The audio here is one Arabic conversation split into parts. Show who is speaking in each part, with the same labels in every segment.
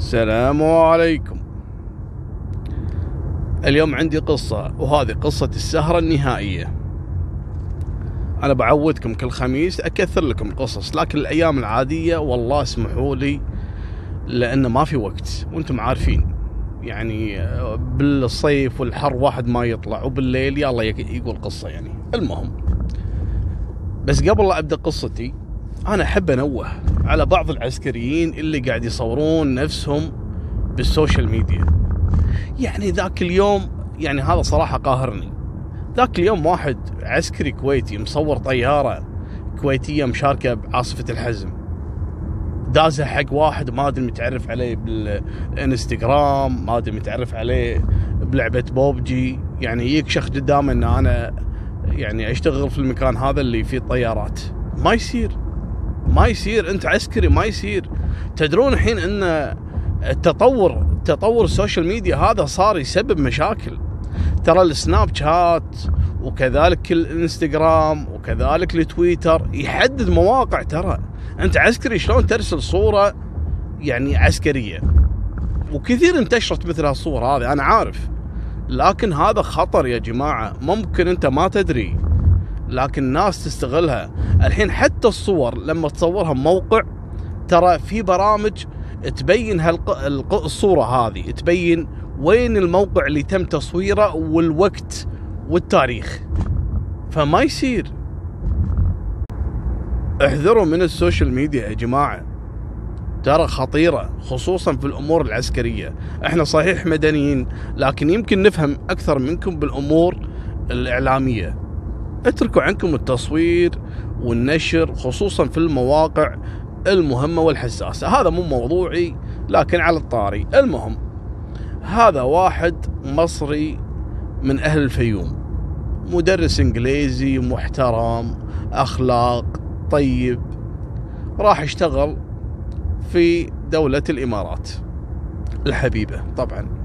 Speaker 1: السلام عليكم. اليوم عندي قصة وهذه قصة السهرة النهائية. أنا بعودكم كل خميس أكثر لكم قصص لكن الأيام العادية والله اسمحوا لي لأن ما في وقت وأنتم عارفين. يعني بالصيف والحر واحد ما يطلع وبالليل يلا يقول قصة يعني. المهم بس قبل لا أبدأ قصتي أنا أحب أنوه على بعض العسكريين اللي قاعد يصورون نفسهم بال social media. يعني ذاك اليوم يعني هذا صراحة قاهرني. ذاك اليوم واحد عسكري كويتي مصور طيارة كويتية مشاركة بعاصفة الحزم. دازها حق واحد ما أدري متعرف عليه بالإنستغرام ما أدري متعرف عليه بلعبة بوبجي يعني يجيك شخص قدامه إن أنا يعني أشتغل في المكان هذا اللي فيه طيارات ما يصير. ما يصير انت عسكري ما يصير. تدرون الحين ان التطور تطور ال social media هذا صار يسبب مشاكل. ترى السناب شات وكذلك الانستغرام وكذلك التويتر يحدد مواقع ترى. انت عسكري شلون ترسل صورة يعني عسكرية؟ وكثير انتشرت مثل هالصور هذه أنا عارف. لكن هذا خطر يا جماعة ممكن أنت ما تدري. لكن الناس تستغلها. الحين حتى الصور لما تصورها بموقع ترى في برامج تبين الصورة هذه تبين وين الموقع اللي تم تصويره والوقت والتاريخ. فما يصير. احذروا من السوشيال ميديا يا جماعة. ترى خطيرة خصوصا في الأمور العسكرية. إحنا صحيح مدنيين لكن يمكن نفهم أكثر منكم بالأمور الإعلامية. اتركوا عنكم التصوير والنشر خصوصا في المواقع المهمة والحساسة. هذا مو موضوعي لكن على الطاري. المهم هذا واحد مصري من أهل الفيوم. مدرس إنجليزي محترم أخلاق طيب. راح اشتغل في دولة الإمارات. الحبيبة طبعا.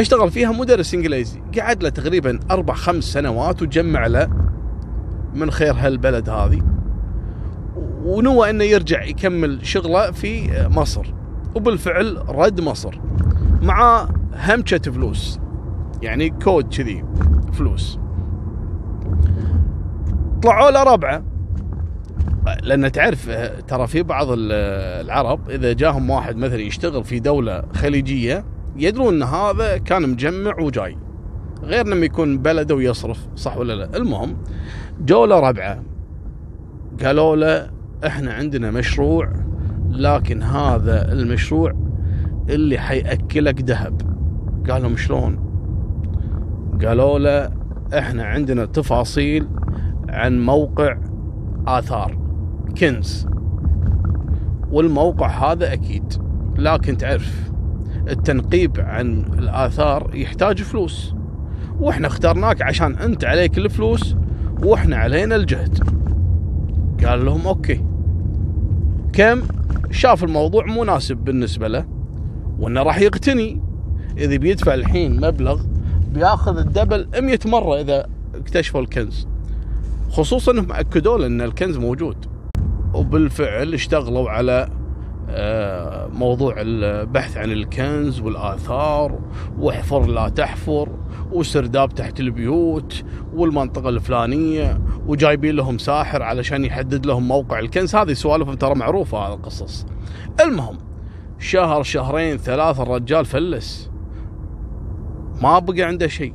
Speaker 1: اشتغل فيها مدرس إنجليزي. قعد له تقريبا أربع خمس سنوات وجمع له من خير هالبلد هذه ونوى إنه يرجع يكمل شغله في مصر وبالفعل رد مصر مع همشة فلوس يعني كود كذي فلوس. طلعوا له ربعة لأن تعرف ترى في بعض العرب إذا جاهم واحد مثلا يشتغل في دولة خليجية يدرون إن هذا كان مجمع وجاي. غير لما يكون بلده ويصرف صح ولا لا؟ المهم جو له ربعة. قالوا له إحنا عندنا مشروع لكن هذا المشروع اللي حيأكلك ذهب. قال لهم شلون؟ قالوا له إحنا عندنا تفاصيل عن موقع آثار كنز. والموقع هذا أكيد لكن تعرف التنقيب عن الآثار يحتاج فلوس. وإحنا اخترناك عشان انت عليك الفلوس وإحنا علينا الجهد. قال لهم أوكي. كم؟ شاف الموضوع مناسب بالنسبة له وانه راح يقتني. اذا بيدفع الحين مبلغ بياخذ الدبل 100 مرة اذا اكتشفوا الكنز. خصوصا انهم أكدوا له إن الكنز موجود. وبالفعل اشتغلوا على آه، موضوع البحث عن الكنز والآثار واحفر لا تحفر وسرداب تحت البيوت والمنطقة الفلانية وجايبين لهم ساحر علشان يحدد لهم موقع الكنز. هذه سوالفهم ترى معروفة هذه القصص. المهم شهر شهرين ثلاثة الرجال فلس. ما بقى عنده شيء.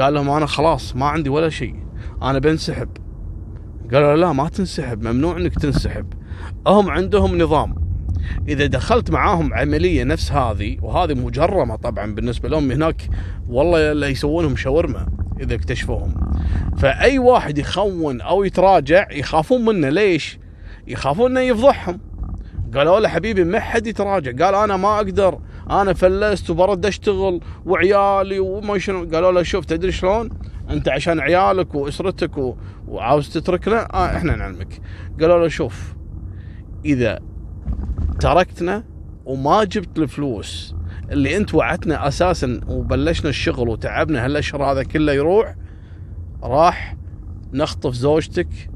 Speaker 1: قال لهم أنا خلاص ما عندي ولا شيء. أنا بنسحب. قالوا لا ما تنسحب ممنوع إنك تنسحب. هم عندهم نظام. إذا دخلت معاهم عملية نفس هذه وهذه مجرمة طبعا بالنسبة لهم هناك والله لا يسوونهم شاورما إذا اكتشفوهم. فأي واحد يخون أو يتراجع يخافون منه. ليش؟ يخافون إنه يفضحهم. قالوا له حبيبي ما حد يتراجع. قال أنا ما أقدر. أنا فلست وبرد أشتغل وعيالي وما شنو. قالوا له شوف تدري شلون؟ أنت عشان عيالك وأسرتك. وعاوز تتركنا آه إحنا نعلمك. قالوا له شوف إذا تركتنا وما جبت الفلوس اللي انت وعدتنا أساسا وبلشنا الشغل وتعبنا هالاشهر هذا كله يروح؟ راح نخطف زوجتك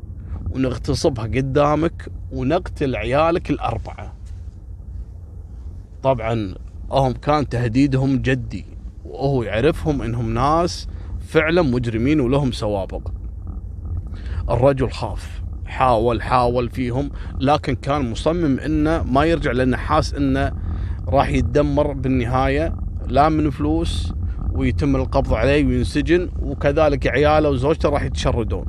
Speaker 1: ونغتصبها قدامك ونقتل عيالك الأربعة. طبعا هم كان تهديدهم جدي وهو يعرفهم إنهم ناس فعلا مجرمين ولهم سوابق. الرجل خاف. حاول حاول فيهم لكن كان مصمم إنه ما يرجع لأنه حاس إنه راح يتدمر بالنهاية لا من فلوس ويتم القبض عليه وينسجن وكذلك عياله وزوجته راح يتشردون.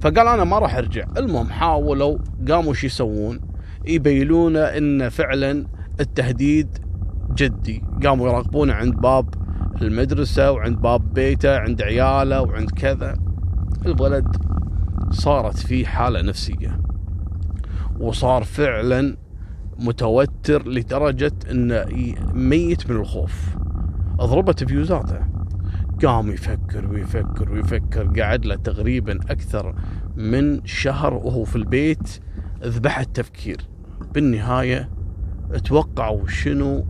Speaker 1: فقال أنا ما راح أرجع. المهم حاولوا قاموا شو يسوون؟ يبينون ان فعلا التهديد جدي. قاموا يراقبونه عند باب المدرسة وعند باب بيته عند عياله وعند كذا. الولد صارت فيه حالة نفسية. وصار فعلا متوتر لدرجة انه ميت من الخوف. أضربت فيوزاته قام يفكر ويفكر ويفكر. قعد له تقريبا أكثر من شهر وهو في البيت. ذبح التفكير. بالنهاية أتوقعوا شنو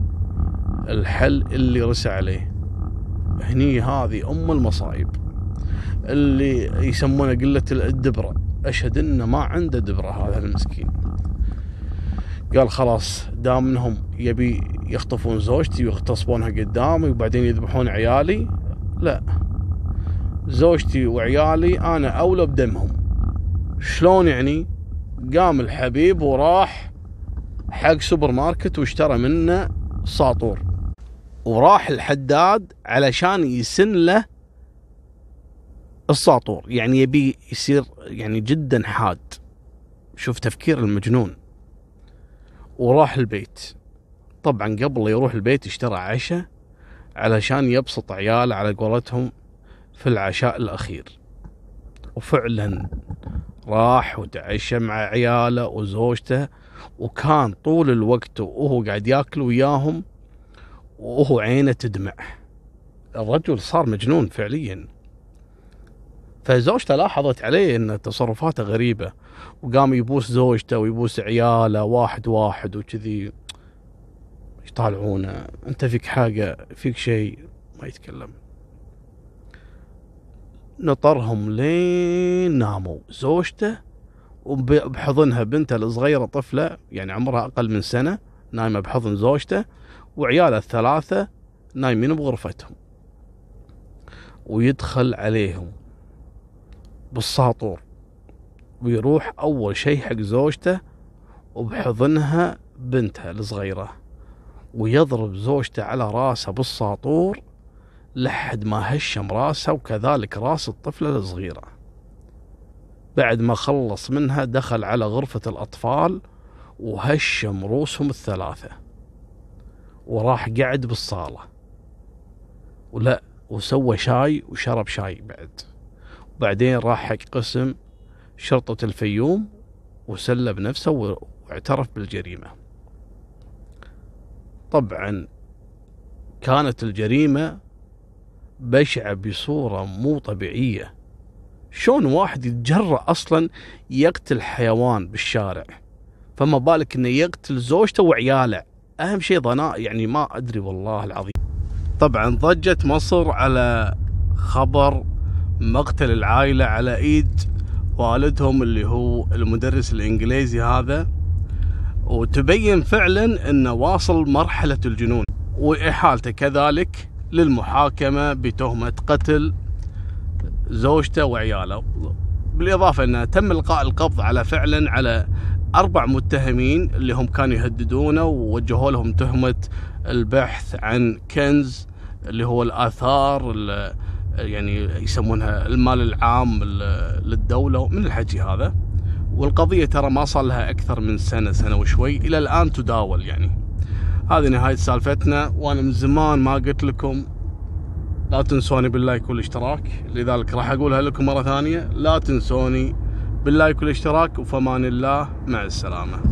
Speaker 1: الحل اللي رسى عليه. هني هذه أم المصايب. اللي يسمونه قلة الدبرة. أشهد إنه ما عنده دبرة هذا المسكين. قال خلاص دام إنهم يبي يخطفون زوجتي ويغتصبونها قدامي وبعدين يذبحون عيالي لا. زوجتي وعيالي أنا أولى بدمهم. شلون يعني؟ قام الحبيب وراح حق سوبر ماركت واشترى منه ساطور. وراح الحداد علشان يسن له الساطور يعني يبي يصير يعني جدا حاد. شوف تفكير المجنون. وراح البيت. طبعا قبل يروح البيت اشترى عشاء علشان يبسط عياله على قولتهم في العشاء الأخير. وفعلا راح وتعشى مع عياله وزوجته وكان طول الوقت وهو قاعد ياكل وياهم وهو عينه تدمع. الرجل صار مجنون فعليا. فزوجته لاحظت عليه إن تصرفاته غريبة وقام يبوس زوجته ويبوس عياله واحد واحد وكذي. يطالعونه أنت فيك حاجة فيك شيء؟ ما يتكلم. نطرهم لين ناموا. زوجته وبحضنها بنته الصغيرة طفلة يعني عمرها أقل من سنة نايمة بحضن زوجته وعياله الثلاثة نايمين بغرفتهم. ويدخل عليهم. بالساطور ويروح أول شيء حق زوجته وبحضنها بنتها الصغيرة. ويضرب زوجته على راسها بالساطور لحد ما هشم راسها وكذلك راس الطفلة الصغيرة. بعد ما خلص منها دخل على غرفة الأطفال وهشم رؤوسهم الثلاثة. وراح قعد بالصالة. ولا وسوى شاي وشرب شاي بعد. وبعدين راح حق قسم شرطة الفيوم وسلب نفسه واعترف بالجريمة. طبعا كانت الجريمة بشعة بصورة مو طبيعية. شلون واحد يتجرأ أصلا يقتل حيوان بالشارع؟ فما بالك إنه يقتل زوجته وعياله. أهم شيء ضناء يعني ما أدري والله العظيم. طبعا ضجت مصر على خبر مقتل العائلة على إيد والدهم اللي هو المدرس الإنجليزي هذا. وتبين فعلا إنه واصل مرحلة الجنون. وإحالته كذلك للمحاكمة بتهمة قتل زوجته وعياله. بالإضافة أنه تم إلقاء القبض على فعلا على أربع متهمين اللي هم كانوا يهددونه ووجهوا لهم تهمة البحث عن كنز اللي هو الآثار يعني يسمونها المال العام للدولة من الحكي هذا. والقضية ترى ما صار لها أكثر من سنة سنة وشوي إلى الآن تداول يعني. هذه نهاية سالفتنا وأنا من زمان ما قلت لكم لا تنسوني بال like والاشتراك. لذلك راح أقولها لكم مرة ثانية لا تنسوني بال like والاشتراك وفمان الله مع السلامة.